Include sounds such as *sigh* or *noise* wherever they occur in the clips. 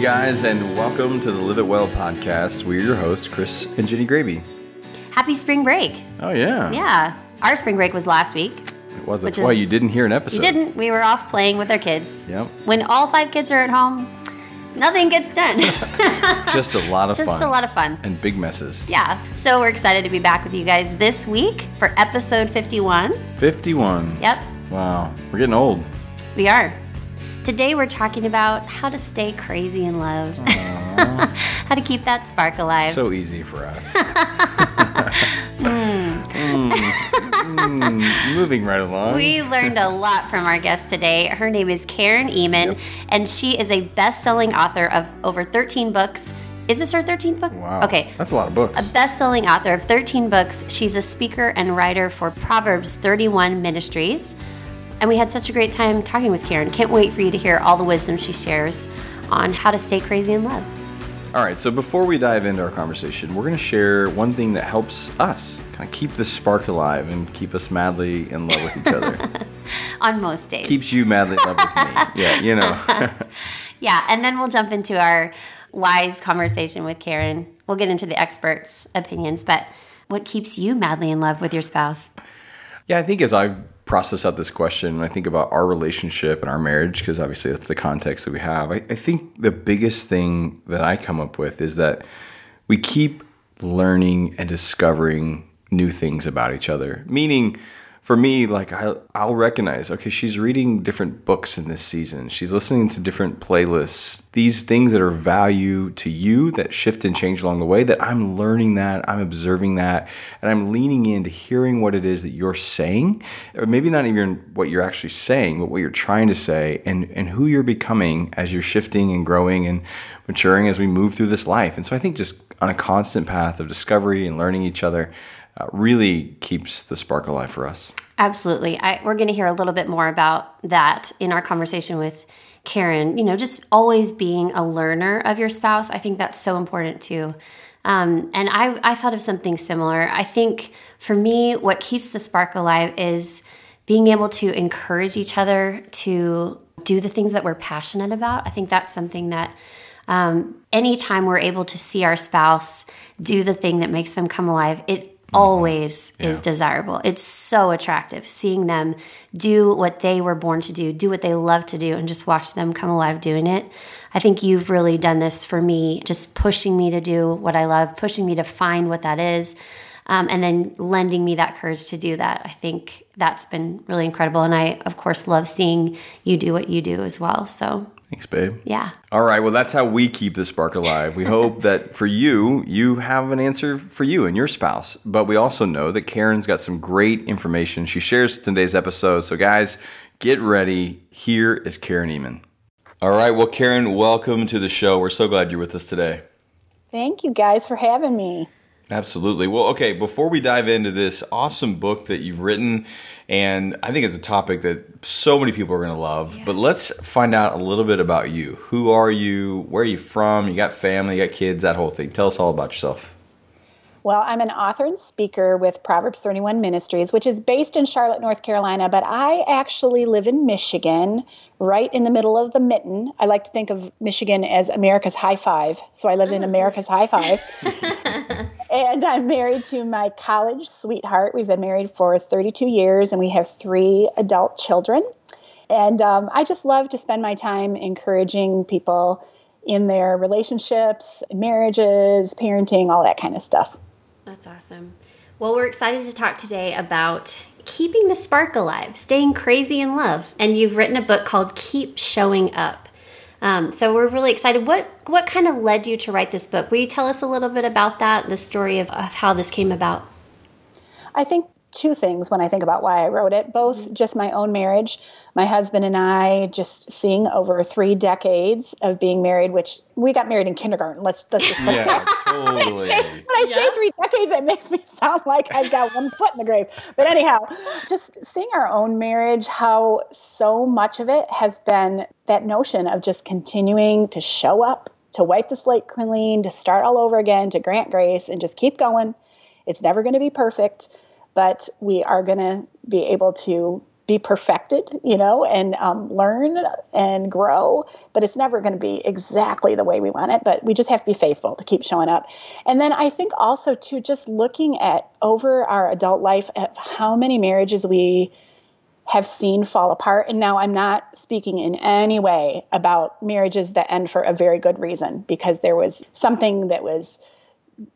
Hey guys, and welcome to the Live It Well podcast. We're your hosts, Chris and Jenni Graebe. Happy spring break. Oh yeah, Yeah. Our spring break was last week. it was. That's why is- you didn't hear an episode. You didn't. We were off playing with our kids. Yep. When all five kids are at home, nothing gets done. *laughs* Just a lot of Just fun. Just a lot of fun. and big messes. Yeah. So we're excited to be back with you guys this week for episode 51. Fifty-one. Yep. Wow, we're getting old. We are. Today we're talking about how to stay crazy in love. *laughs* how to keep that spark alive. So easy for us. *laughs* Mm, mm, moving right along. We learned a lot from our guest today. Her name is Karen Ehman, Yep. and she is a best selling author of over 13 books. Is this her 13th book? wow. Okay. that's a lot of books. A best selling author of 13 books. She's a speaker and writer for Proverbs 31 Ministries. And we had such a great time talking with Karen. Can't wait for you to hear all the wisdom she shares on how to stay crazy in love. All right, so before we dive into our conversation, we're going to share one thing that helps us kind of keep the spark alive and keep us madly in love with each other. *laughs* On most days. Keeps you madly in love with me. *laughs* Yeah, you know. *laughs* Yeah, and then we'll jump into our wise conversation with Karen. We'll get into the experts' opinions, but what keeps you madly in love with your spouse? yeah, I think as I process out this question and I think about our relationship and our marriage, because obviously that's the context that we have, I, I think the biggest thing that I come up with is that we keep learning and discovering new things about each other. Meaning, for me, like I, I'll recognize, okay, she's reading different books in this season. She's listening to different playlists. These things that are value to you that shift and change along the way. That I'm learning that, I'm observing that, and I'm leaning into hearing what it is that you're saying, or maybe not even what you're actually saying, but what you're trying to say, and and who you're becoming as you're shifting and growing and maturing as we move through this life. And so I think just on a constant path of discovery and learning each other uh, really keeps the spark alive for us. Absolutely. I, we're going to hear a little bit more about that in our conversation with Karen. You know, just always being a learner of your spouse. I think that's so important too. Um, and I, I thought of something similar. I think for me, what keeps the spark alive is being able to encourage each other to do the things that we're passionate about. I think that's something that um, anytime we're able to see our spouse do the thing that makes them come alive, it always is desirable. It's so attractive seeing them do what they were born to do, do what they love to do, and just watch them come alive doing it. I think you've really done this for me, just pushing me to do what I love, pushing me to find what that is, um, and then lending me that courage to do that. I think that's been really incredible. And I, of course, love seeing you do what you do as well. So, Thanks, babe. yeah. All right, well, that's how we keep the spark alive. We hope *laughs* that for you, you have an answer for you and your spouse. But we also know that Karen's got some great information she shares today's episode. So, guys, get ready. Here is Karen Ehman. All right, well, Karen, welcome to the show. We're so glad you're with us today. Thank you guys for having me. Absolutely. Well, okay, before we dive into this awesome book that you've written, and I think it's a topic that so many people are going to love, but let's find out a little bit about you. Who are you? Where are you from? You got family, you got kids, that whole thing. Tell us all about yourself. Well, I'm an author and speaker with Proverbs 31 Ministries, which is based in Charlotte, North Carolina, but I actually live in Michigan, right in the middle of the mitten. I like to think of Michigan as America's high five. So I live in oh. America's high five. *laughs* and I'm married to my college sweetheart. We've been married for 32 years and we have three adult children. And um, I just love to spend my time encouraging people in their relationships, marriages, parenting, all that kind of stuff. That's awesome. Well, we're excited to talk today about keeping the spark alive, staying crazy in love. And you've written a book called Keep Showing Up. Um, so we're really excited. What what kind of led you to write this book? Will you tell us a little bit about that, the story of, of how this came about? I think two things when I think about why I wrote it both mm-hmm. just my own marriage. My husband and I just seeing over three decades of being married, which we got married in kindergarten. Let's, let's just Yeah, *laughs* totally. when I say three decades, it makes me *laughs* sound like I've got one foot in the grave. But anyhow, just seeing our own marriage, how so much of it has been that notion of just continuing to show up, to wipe the slate clean, to start all over again, to grant grace, and just keep going. It's never going to be perfect, but we are going to be able to be perfected, you know, and um, learn and grow, but it's never going to be exactly the way we want it. But we just have to be faithful to keep showing up. And then I think also, too, just looking at over our adult life at how many marriages we have seen fall apart. And now I'm not speaking in any way about marriages that end for a very good reason because there was something that was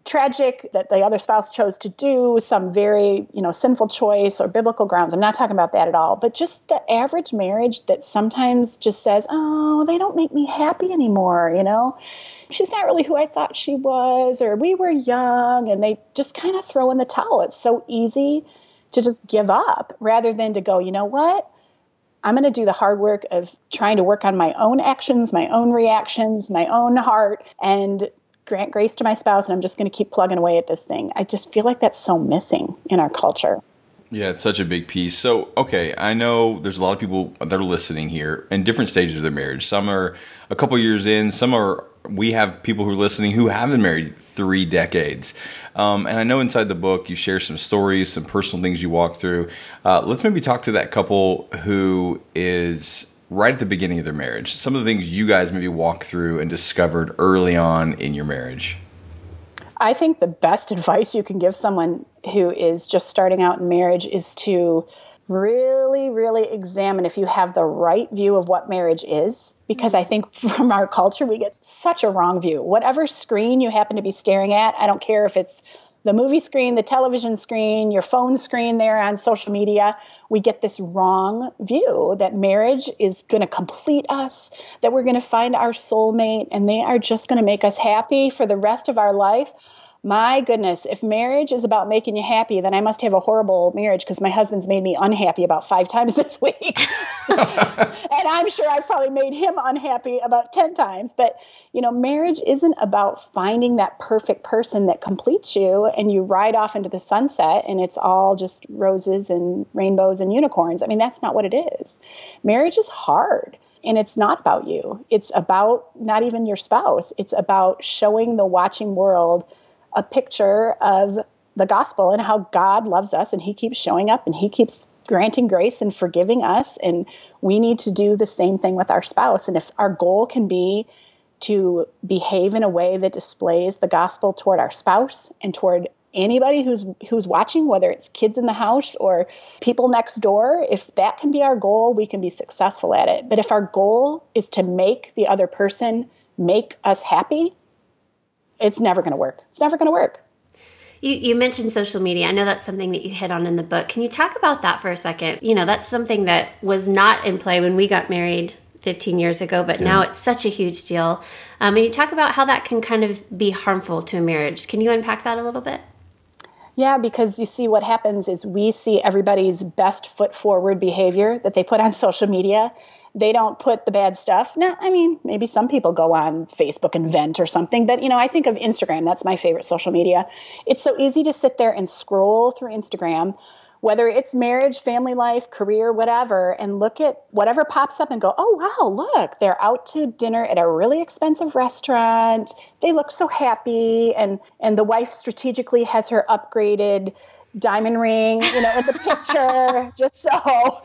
tragic that the other spouse chose to do, some very, you know, sinful choice or biblical grounds. I'm not talking about that at all, but just the average marriage that sometimes just says, "Oh, they don't make me happy anymore," you know? She's not really who I thought she was or we were young and they just kind of throw in the towel. It's so easy to just give up rather than to go, "You know what? I'm going to do the hard work of trying to work on my own actions, my own reactions, my own heart, and grant grace to my spouse and I'm just going to keep plugging away at this thing. I just feel like that's so missing in our culture. Yeah, it's such a big piece. So, okay, I know there's a lot of people that are listening here in different stages of their marriage. Some are a couple years in, some are, we have people who are listening who have been married three decades. Um, and I know inside the book you share some stories, some personal things you walk through. Uh, let's maybe talk to that couple who is right at the beginning of their marriage? Some of the things you guys maybe walked through and discovered early on in your marriage. I think the best *laughs* advice you can give someone who is just starting out in marriage is to really, really examine if you have the right view of what marriage is. Because I think *laughs* from our culture, we get such a wrong view. Whatever screen you happen to be staring at, I don't care if it's the movie screen, the television screen, your phone screen there on social media, we get this wrong view that marriage is going to complete us, that we're going to find our soulmate, and they are just going to make us happy for the rest of our life my goodness, if marriage is about making you happy, then I must have a horrible marriage because my husband's made me unhappy about five times *laughs* this week. *laughs* and I'm sure I've probably made him unhappy about 10 times. But, you know, marriage isn't about finding that perfect person that completes you and you ride off into the sunset and it's all just roses and rainbows and unicorns. I mean, that's not what it is. Marriage is hard and it's not about you. It's about not even your spouse. It's about showing the watching world a picture of the gospel and how God loves us and he keeps showing up and he keeps granting grace and forgiving us. And we need to do the same thing with our spouse. And if our goal can be to behave in a way that displays the gospel toward our spouse and toward anybody who's who's watching whether it's kids in the house or people next door if that can be our goal we can be successful at it. But if our goal is to make the other person make us happy it's never going to work. It's never going to work. You, you, mentioned social media. I know that's something that you hit on in the book. Can you talk about that for a second? You know, that's something that was not in play when we got married 15 years ago, but yeah. now it's such a huge deal. Um, and you talk about how that can kind of be harmful to a marriage. Can you unpack that a little bit? Yeah, because you see, what happens is we see everybody's best foot forward behavior that they put on *laughs* social media they don't put the bad stuff. Now, I mean, maybe some people go on Facebook and vent or something, but you know, I think of Instagram. That's my favorite social media. It's so easy to sit there and scroll through Instagram, whether it's marriage, family life, career, whatever, and look at whatever pops up and go, "Oh, wow, look, they're out to dinner at a really expensive restaurant. They look so happy." And and the wife strategically has her upgraded diamond ring, you know, in the picture, *laughs* just so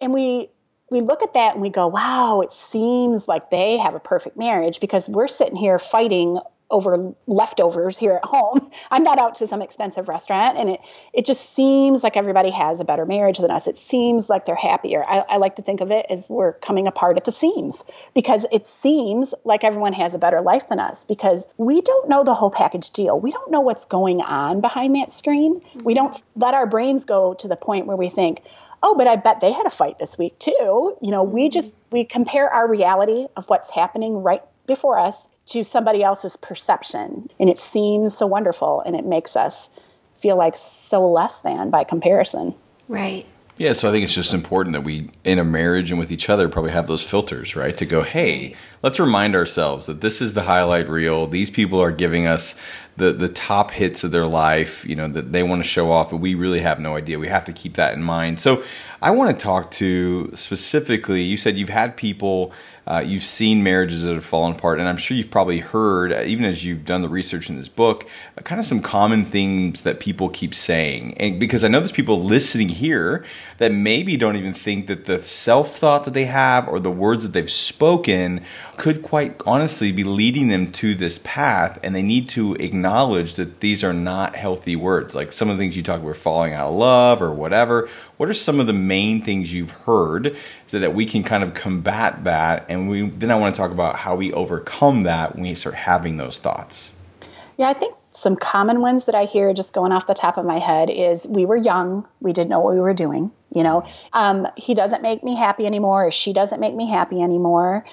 and we we look at that and we go, wow, it seems like they have a perfect marriage because we're sitting here fighting over leftovers here at home. *laughs* I'm not out to some expensive restaurant, and it it just seems like everybody has a better marriage than us. It seems like they're happier. I, I like to think of it as we're coming apart at the seams because it seems like everyone has a better life than us because we don't know the whole package deal. We don't know what's going on behind that screen. We don't mm-hmm. let our brains go to the point where we think, oh, but I bet they had a fight this week too. You know, we mm-hmm. just we compare our reality of what's happening right before us to somebody else's perception, and it seems so wonderful, and it makes us feel like so less than by comparison. Right. Yeah, so I think it's just important that we, in a marriage and with each other, probably have those filters, right? To go, hey, let's remind ourselves that this is the highlight reel. These people are giving us the the top hits of their life, you know, that they want to show off, and we really have no idea. We have to keep that in mind. So, I want to talk to specifically. You said you've had people Uh, you've seen marriages that have fallen apart, and I'm sure you've probably heard, uh, even as you've done the research in this book, uh, kind of some common things that people keep saying. And because I know there's people listening here that maybe don't even think that the self thought that they have or the words that they've spoken could quite honestly be leading them to this path, and they need to acknowledge that these are not healthy words. Like some of the things you talk about falling out of love or whatever. What are some of the main things you've heard so that we can kind of combat that? And we then I want to talk about how we overcome that when we start having those thoughts. Yeah, I think some common ones that I hear just going off the top of my head is we were young, we didn't know what we were doing. You know, um, he doesn't make me happy anymore, or she doesn't make me happy anymore.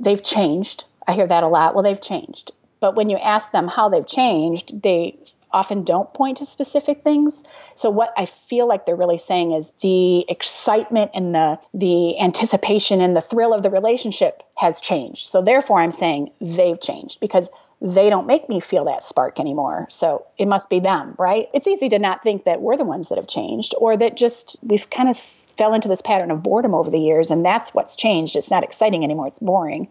They've changed. I hear that a lot. Well, they've changed. But when you ask them how they've changed, they often don't point to specific things. So what I feel like they're really saying is the excitement and the the anticipation and the thrill of the relationship has changed. So therefore I'm saying they've changed because they don't make me feel that spark anymore. So it must be them, right? It's easy to not think that we're the ones that have changed or that just we've kind of fell into this pattern of boredom over the years and that's what's changed. It's not exciting anymore, it's boring.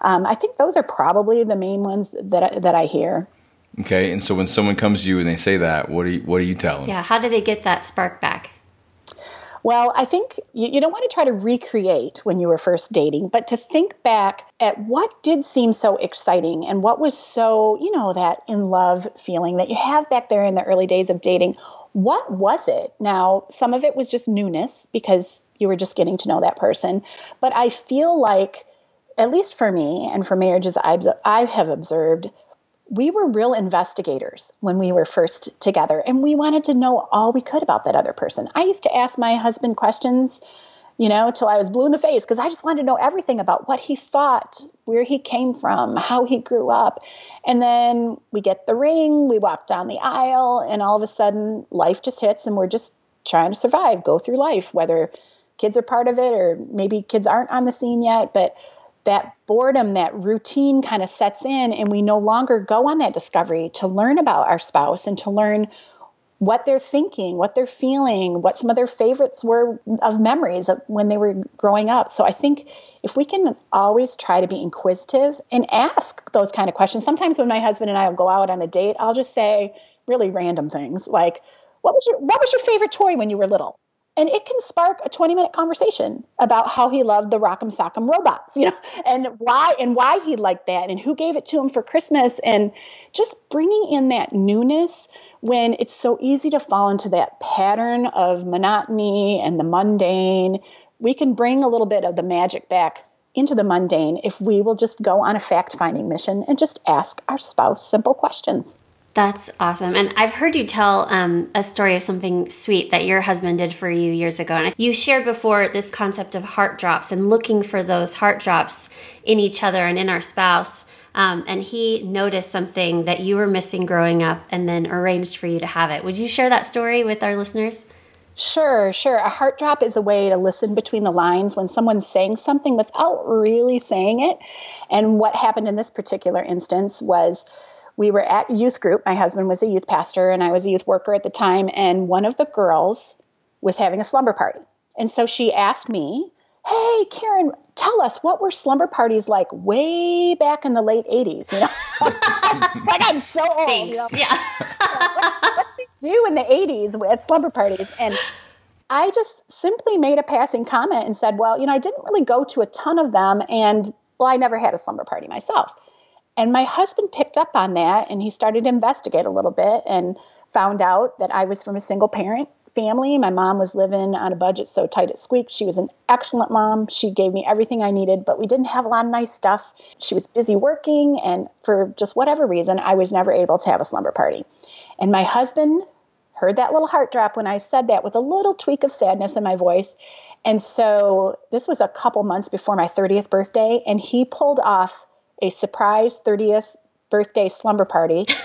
Um, I think those are probably the main ones that, that I hear. Okay, and so when someone comes to you and they say that, what do you, what do you tell them? Yeah, how do they get that spark back? Well, I think you, you, don't want to try to recreate when you were first dating, but to think back at what did seem so exciting and what was so, you know, that in love feeling that you have back there in the early days of dating. What was it? Now, some of it was just newness because you were just getting to know that person. But I feel like, at least for me and for marriages I've, I have observed, we were real investigators when we were first together and we wanted to know all we could about that other person. I used to ask my husband questions, you know, till I was blue in the face because I just wanted to know everything about what he thought, where he came from, how he grew up. And then we get the ring, we walk down the aisle, and all of a sudden life just hits and we're just trying to survive, go through life, whether kids are part of it or maybe kids aren't on the scene yet. But that boredom, that routine kind of sets in, and we no longer go on that discovery to learn about our spouse and to learn what they're thinking, what they're feeling, what some of their favorites were of memories of when they were growing up. So I think if we can always try to be inquisitive and ask those kind of questions. Sometimes when my husband and I will go out on a date, I'll just say really random things like, "What was your what was your favorite toy when you were little?" And it can spark a 20 minute conversation about how he loved the rock'em sock'em robots *laughs* you know and why and why he liked that and who gave it to him for christmas and just bringing in that newness when it's so easy to fall into that pattern of monotony and the mundane. We can bring a little bit of the magic back into the mundane if we will just go on a fact finding mission and just ask our spouse simple questions that's awesome. And I've heard you tell um, a story of something sweet that your husband did for you years ago. And you shared before this concept of heart drops and looking for those heart drops in each other and in our spouse. Um, and he noticed something that you were missing growing up and then arranged for you to have it. Would you share that story with our listeners? Sure, sure. A heart drop is a way to listen between the lines when someone's saying something without really saying it. And what happened in this particular instance was we were at youth group. My husband was a youth pastor and I was a youth worker at the time. And one of the girls was having a slumber party. And so she asked me, Hey, Karen, tell us what were slumber parties like way back in the late 80s? You know, *laughs* like I'm so old. Thanks. You know? Yeah. what, *laughs* what did they do in the 80s at slumber parties? And I just simply made a passing comment and said, Well, you know, I didn't really go to a ton of them. And well, I never had a slumber party myself. And my husband picked up on that and he started to investigate a little bit and found out that I was from a single parent family. My mom was living on a budget so tight it squeaked. She was an excellent mom. She gave me everything I needed, but we didn't have a lot of nice stuff. She was busy working, and for just whatever reason, I was never able to have a slumber party. And my husband heard that little heart drop when I said that with a little tweak of sadness in my voice. And so this was a couple months before my 30th birthday, and he pulled off a surprise 30th birthday slumber party *laughs*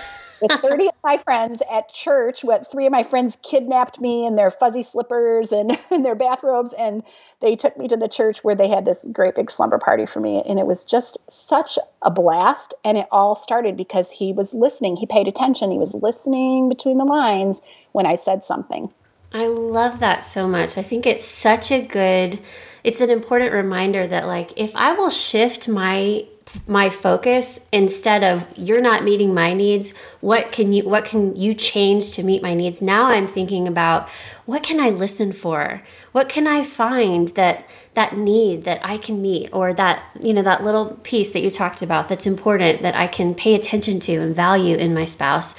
with 30 of my friends at church. What three of my friends kidnapped me in their fuzzy slippers and *laughs* in their bathrobes, and they took me to the church where they had this great big slumber party for me. And it was just such a blast. And it all started because he was listening. He paid attention. He was listening between the lines when I said something. I love that so much. I think it's such a good it's an important reminder that like if I will shift my my focus instead of you're not meeting my needs. What can you what can you change to meet my needs? Now i'm thinking about what can i listen for? What can i find that that need that i can meet? Or that you know that little piece that you talked about that's important that i can pay attention to and value in my spouse.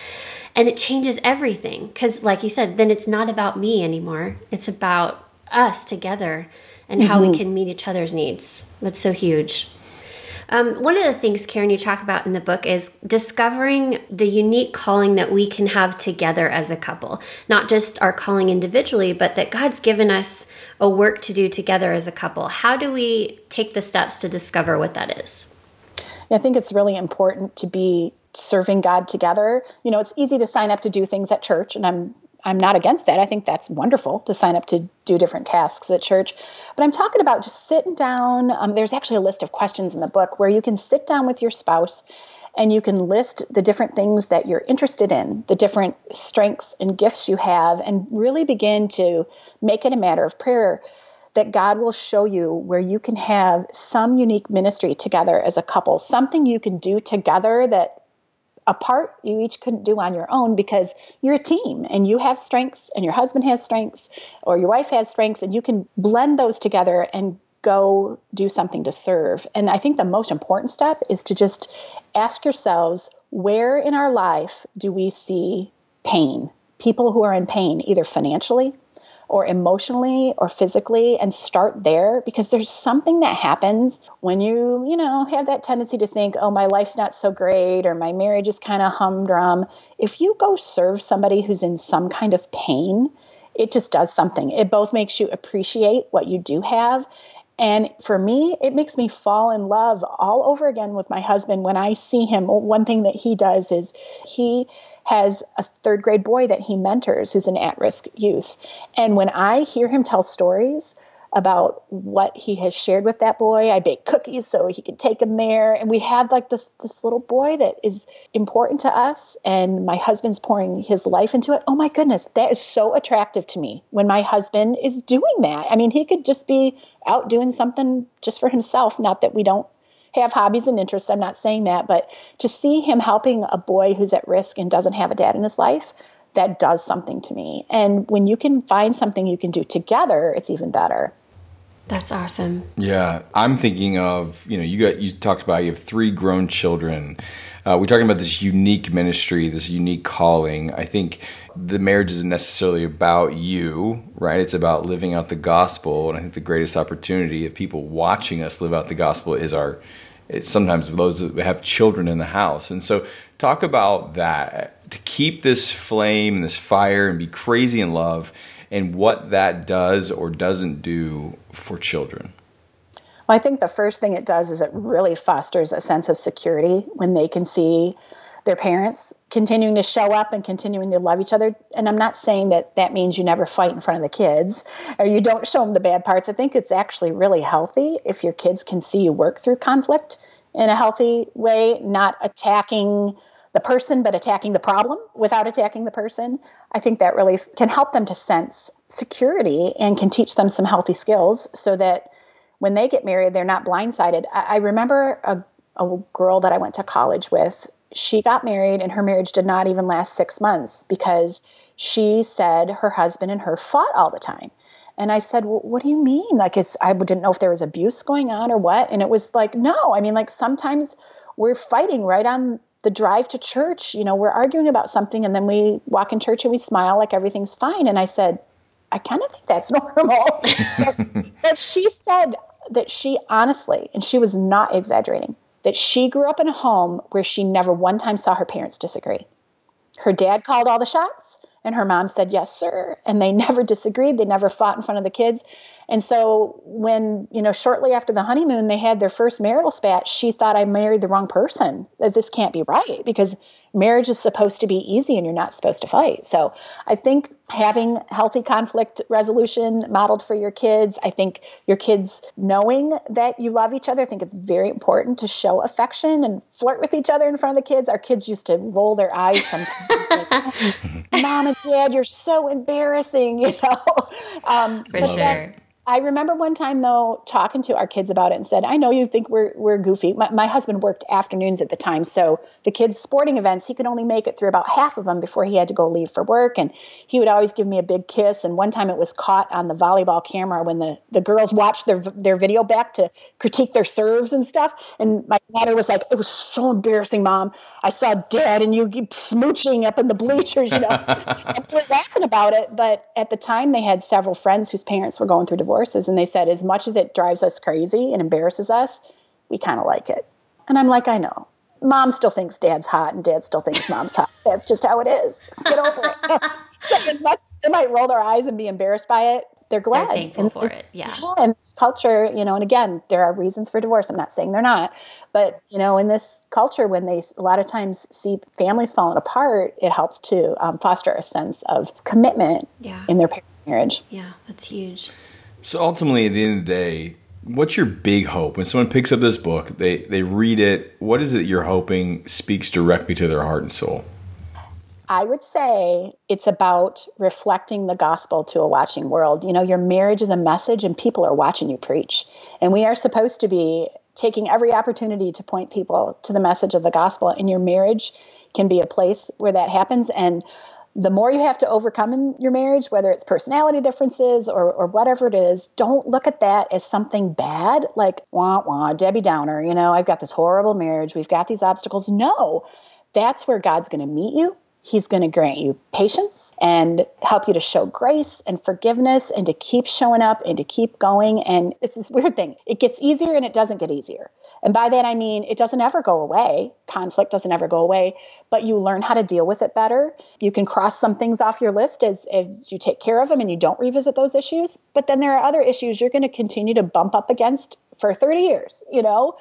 And it changes everything because like you said then it's not about me anymore. It's about us together and mm-hmm. how we mm-hmm. can meet each other's needs. That's so huge um, one of the things, Karen, you talk about in the book is discovering the unique calling that we can have together as a couple. Not just our calling individually, but that God's given us a work to do together as a couple. How do we take the steps to discover what that is? I think it's really important to be serving God together. You know, it's easy to sign up to do things at church, and I'm I'm not against that. I think that's wonderful to sign up to do different tasks at church. But I'm talking about just sitting down. Um, there's actually a list of questions in the book where you can sit down with your spouse and you can list the different things that you're interested in, the different strengths and gifts you have, and really begin to make it a matter of prayer that God will show you where you can have some unique ministry together as a couple, something you can do together that a part you each couldn't do on your own because you're a team and you have strengths and your husband has strengths or your wife has strengths and you can blend those together and go do something to serve. And I think the most important step is to just ask yourselves where in our life do we see pain? People who are in pain, either financially, or emotionally or physically and start there because there's something that happens when you, you know, have that tendency to think, oh, my life's not so great or my marriage is kind of humdrum. If you go serve somebody who's in some kind of pain, it just does something. It both makes you appreciate what you do have. And for me, it makes me fall in love all over again with my husband when I see him. One thing that he does is he has a third grade boy that he mentors who's an at risk youth. And when I hear him tell stories about what he has shared with that boy, I bake cookies so he can take them there. And we have like this this little boy that is important to us and my husband's pouring his life into it. Oh my goodness, that is so attractive to me when my husband is doing that. I mean, he could just be out doing something just for himself, not that we don't have hobbies and interests. I'm not saying that, but to see him helping a boy who's at risk and doesn't have a dad in his life, that does something to me. And when you can find something you can do together, it's even better. That's awesome. Yeah, I'm thinking of you know you got you talked about you have three grown children. Uh, we're talking about this unique ministry, this unique calling. I think the marriage isn't necessarily about you, right? It's about living out the gospel, and I think the greatest opportunity of people watching us live out the gospel is our it's sometimes those that have children in the house. And so, talk about that to keep this flame, and this fire, and be crazy in love, and what that does or doesn't do for children. Well, I think the first thing it does is it really fosters a sense of security when they can see their parents continuing to show up and continuing to love each other. And I'm not saying that that means you never fight in front of the kids or you don't show them the bad parts. I think it's actually really healthy if your kids can see you work through conflict in a healthy way, not attacking the person, but attacking the problem without attacking the person. I think that really can help them to sense security and can teach them some healthy skills so that when they get married, they're not blindsided. I, I remember a, a girl that I went to college with she got married and her marriage did not even last six months because she said her husband and her fought all the time. And I said, well, what do you mean? Like, I didn't know if there was abuse going on or what. And it was like, no, I mean, like sometimes we're fighting right on the drive to church. You know, we're arguing about something and then we walk in church and we smile like everything's fine. And I said, I kind of think that's *laughs* normal. *laughs* but she said that she honestly, and she was not exaggerating, that she grew up in a home where she never one time saw her parents disagree. Her dad called all the shots, and her mom said, Yes, sir. And they *laughs* never disagreed. They never fought in front of the kids. And so when, you know, shortly after the honeymoon, they had their first marital spat, she thought I married the wrong person. That this can't be right because marriage is supposed to be easy and you're not supposed to fight. So I think having healthy conflict resolution modeled for your kids, I think your kids knowing that you love each other, I think it's very important to show affection and flirt with each other in front of the kids. Our kids used to roll their eyes sometimes like, *laughs* Mom and Dad, you're so embarrassing, *laughs* you know. Um, for sure. That, I remember one time though talking to our kids about it and said, "I know you think we're we're goofy." My, my, husband worked afternoons at the time, so the kids' sporting events he could only make it through about half of them before he had to go leave for work. And he would always give me a big kiss. And one time it was caught on the volleyball camera when the the girls watched their their video back to critique their serves and stuff. And my daughter was like, "It was so embarrassing, mom. I saw Dad and you smooching up in the bleachers, you know." *laughs* and we were laughing about it, but at the time they had several friends whose parents were going through divorce divorces. And they said, as much as it drives us crazy and embarrasses us, we kind of like it. And I'm like, I know. Mom still thinks dad's hot and dad still thinks mom's hot. *laughs* That's just how it is. Get over it. *laughs* as much as they might roll their eyes and be embarrassed by it, they're glad. They're thankful for it. Yeah. yeah. And this culture, you know, and again, there are reasons for divorce. I'm not saying they're not, but you know, in this culture, when they a lot of times see families falling apart, it helps to um, foster a sense of commitment yeah. in their parents' marriage. Yeah, that's huge. So ultimately, at the end of the day, what's your big hope when someone picks up this book? They they read it. What is it you're hoping speaks directly to their heart and soul? I would say it's about reflecting the gospel to a watching world. You know, your marriage is a message and people are watching you preach. And we are supposed to be taking every opportunity to point people to the message of the gospel. And your marriage can be a place where that happens. And the more you have to overcome in your marriage, whether it's personality differences or, or whatever it is, don't look at that as something bad, like, wah, wah, Debbie Downer, you know, I've got this horrible marriage, we've got these obstacles. No, that's where God's going to meet you. He's going to grant you patience and help you to show grace and forgiveness and to keep showing up and to keep going. And it's this weird thing. It gets easier and it doesn't get easier. And by that, I mean it doesn't ever go away. Conflict doesn't ever go away, but you learn how to deal with it better. You can cross some things off your list as, as you take care of them and you don't revisit those issues. But then there are other issues you're going to continue to bump up against for 30 years, you know?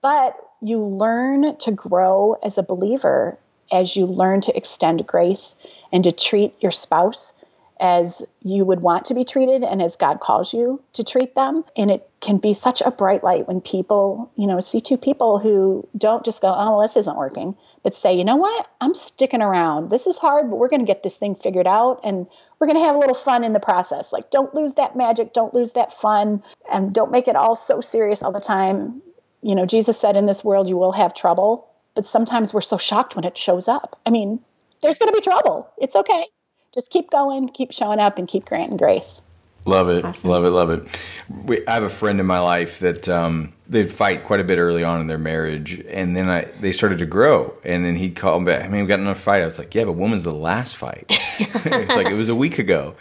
But you learn to grow as a believer as you learn to extend grace and to treat your spouse as you would want to be treated and as God calls you to treat them. And it can be such a bright light when people, you know, see two people who don't just go, oh, well, this isn't working, but say, you know what? I'm sticking around. This is hard, but we're going to get this thing figured out and we're going to have a little fun in the process. Like, don't lose that magic, don't lose that fun, and don't make it all so serious all the time. You know, Jesus said, in this world you will have trouble but sometimes we're so shocked when it shows up. I mean, there's going to be trouble. It's okay. Just keep going, keep showing up, and keep granting grace. Love it, awesome. love it, love it. We, I have a friend in my life that um, they'd fight quite a bit early on in their marriage, and then I, they started to grow. And then he'd call me back. I mean, we got another fight. I was like, "Yeah, but woman's the last fight." *laughs* it's like it was a week ago.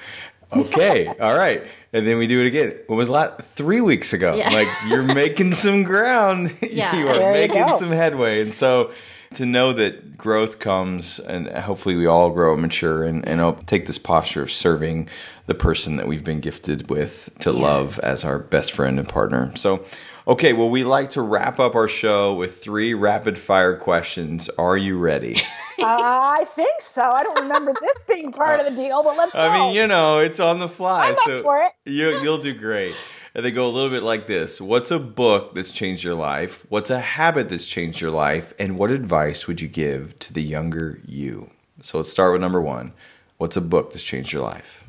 Okay, all right and then we do it again. What was last three weeks ago? Yeah. Like you're making *laughs* some ground. *laughs* Yeah. you are there making you some headway. And so to know that growth comes and hopefully we all grow and mature and, and take this posture of serving the person that we've been gifted with to yeah. love as our best friend and partner. So Okay, well, we like to wrap up our show with three rapid fire questions. Are you ready? *laughs* I think so. I don't remember this being part of the deal, but let's go. *laughs* I mean, you know, it's on the fly. I'm so up for it. you, you'll do great. And they go a little bit like this What's a book that's changed your life? What's a habit that's changed your life? And what advice would you give to the younger you? So let's start with number one. What's a book that's changed your life?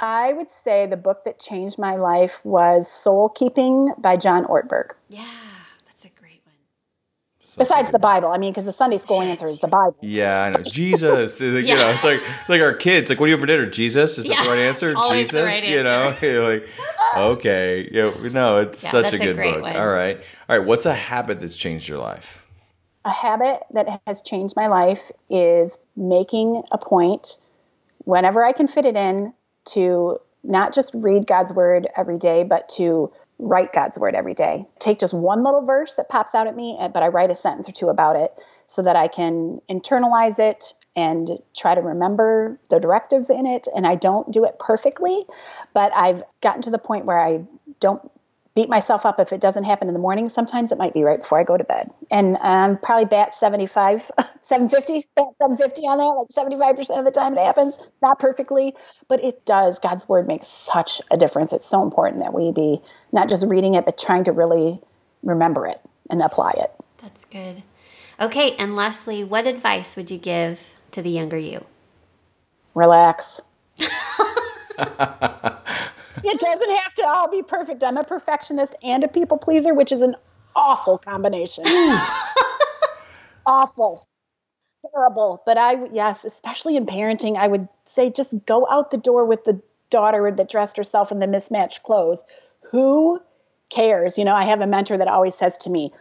I would say the book that changed my life was Soul Keeping by John Ortberg. Yeah, that's a great one. So Besides the Bible, I mean, because the Sunday school answer is the Bible. Yeah, I know. Jesus, you yeah. know, it's like like our kids. Like, what do you have for dinner? Jesus is yeah, that the right answer? Jesus, right you know, *laughs* You're like okay, you know, no, it's yeah, such a good a book. One. All right, all right. What's a habit that's changed your life? A habit that has changed my life is making a point whenever I can fit it in to not just read God's word every day, but to write God's word every day. Take just one little verse that pops out at me, eh, but I write a sentence or two about it so that I can internalize it and try to remember the directives in it. And I don't do it perfectly, but I've gotten to the point where I don't beat myself up if it doesn't happen in the morning. Sometimes it might be right before I go to bed. And um, probably bat 75, *laughs* 750, bat 750 on that, like 75% of the time it happens. Not perfectly, but it does. God's word makes such a difference. It's so important that we be not just reading it, but trying to really remember it and apply it. That's good. Okay. And lastly, what advice would you give to the younger you? Relax. *laughs* *laughs* it doesn't have to all be perfect. I'm a perfectionist and a people pleaser, which is an awful combination. *laughs* awful. Terrible. But I, yes, especially in parenting, I would say just go out the door with the daughter that dressed herself in the mismatched clothes. Who cares? You know, I have a mentor that always says to me,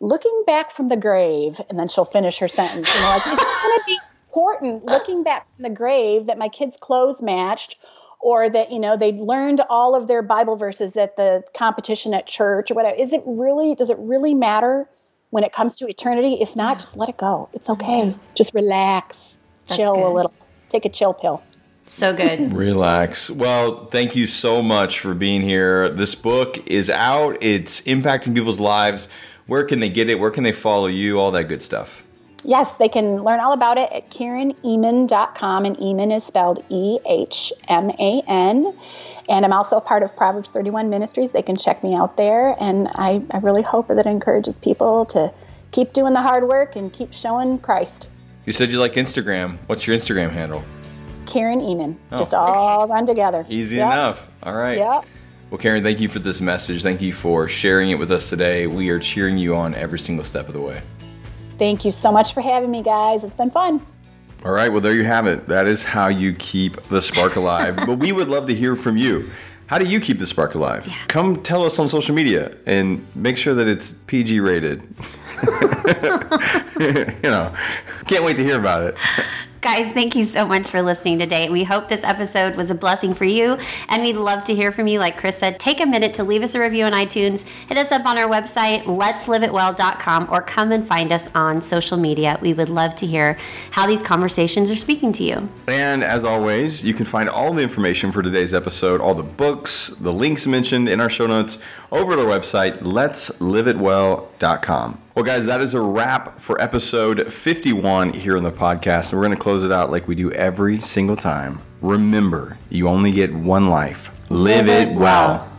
looking back from the grave, and then she'll finish her sentence. You know, like, it's going to be important looking back from the grave that my kids' clothes matched or that you know they learned all of their bible verses at the competition at church or whatever is it really does it really matter when it comes to eternity if not just let it go it's okay just relax That's chill good. a little take a chill pill So good. *laughs* Relax. Well, thank you so much for being here. This book is out, it's impacting people's lives. Where can they get it? Where can they follow you? All that good stuff. Yes, they can learn all about it at KarenEhman.com, and Ehman is spelled E H M A N. And I'm also part of Proverbs 31 Ministries. They can check me out there, and I, I really hope that it encourages people to keep doing the hard work and keep showing Christ. You said you like Instagram. What's your Instagram handle? Karen Ehman, oh. just all run together. Easy Yep. enough. All right. Yep. Well, Karen, thank you for this message. Thank you for sharing it with us today. We are cheering you on every single step of the way. Thank you so much for having me, guys. It's been fun. All right, well, there you have it. That is how you keep the spark alive. *laughs* but we would love to hear from you. How do you keep the spark alive? Come tell us on social media and make sure that it's PG rated. *laughs* *laughs* you know, can't wait to hear about it. Guys, thank you so much for listening today. We hope this episode was a blessing for you, and we'd love to hear from you. Like Chris said, take a minute to leave us a review on iTunes, hit us up on our website, let'sliveitwell.com, or come and find us on social media. We would love to hear how these conversations are speaking to you. And as always, you can find all the information for today's episode, all the books, the links mentioned in our show notes over at our website, let'sliveitwell.com. Well, guys, that is a wrap for episode 51 here on the podcast. And we're going to close it out like we do every single time. Remember, you only get one life. Live, it well.